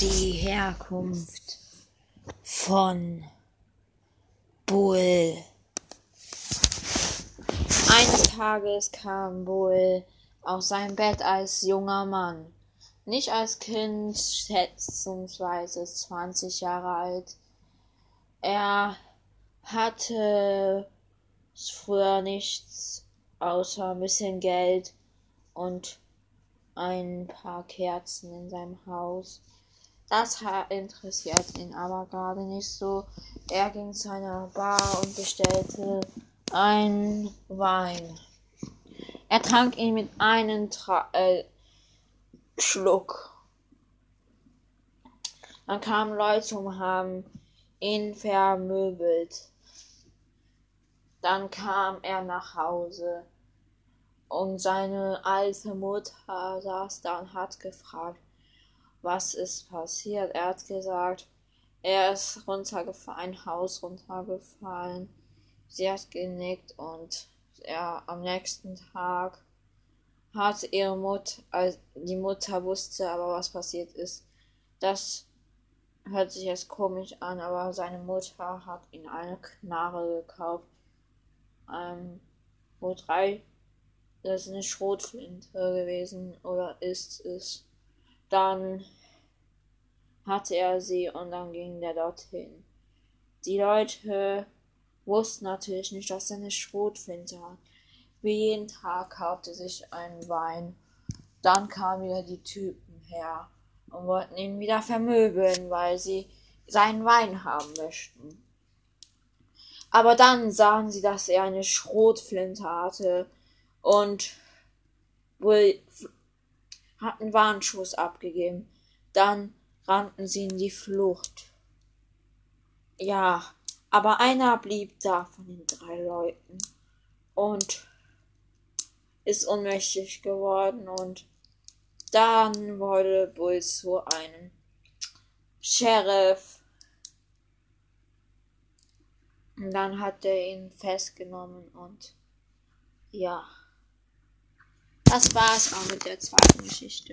die Herkunft von Bull. Eines Tages kam Bull aus seinem Bett als junger Mann, nicht als Kind, schätzungsweise 20 Jahre alt. Er hatte früher nichts außer ein bisschen Geld und ein paar Kerzen in seinem Haus. Das interessiert ihn aber gerade nicht so. Er ging zu einer Bar und bestellte einen Wein. Er trank ihn mit einem Tra äh, Schluck. Dann kamen Leute und haben ihn vermöbelt. Dann kam er nach Hause und seine alte Mutter saß da und hat gefragt, was ist passiert. Er hat gesagt, er ist runtergefallen, ein Haus runtergefallen. Sie hat genickt und er am nächsten Tag hat ihre Mutter, also die Mutter wusste aber, was passiert ist. Das hört sich jetzt komisch an, aber seine Mutter hat ihm eine Knarre gekauft, ähm, wo drei, das ist eine Schrotflinte gewesen oder ist es. Dann hatte er sie und dann ging der dorthin. Die Leute wussten natürlich nicht, dass er eine Schrotflinte hat. Wie jeden Tag kaufte sich ein Wein. Dann kamen wieder die Typen her und wollten ihn wieder vermöbeln, weil sie seinen Wein haben möchten. Aber dann sahen sie, dass er eine Schrotflinte hatte und wohl hat einen Warnschuss abgegeben. Dann rannten sie in die Flucht. Ja, aber einer blieb da von den drei Leuten und ist ohnmächtig geworden und dann wurde Bull zu einem Sheriff. Und dann hat er ihn festgenommen und ja. Das war's auch mit der zweiten Geschichte.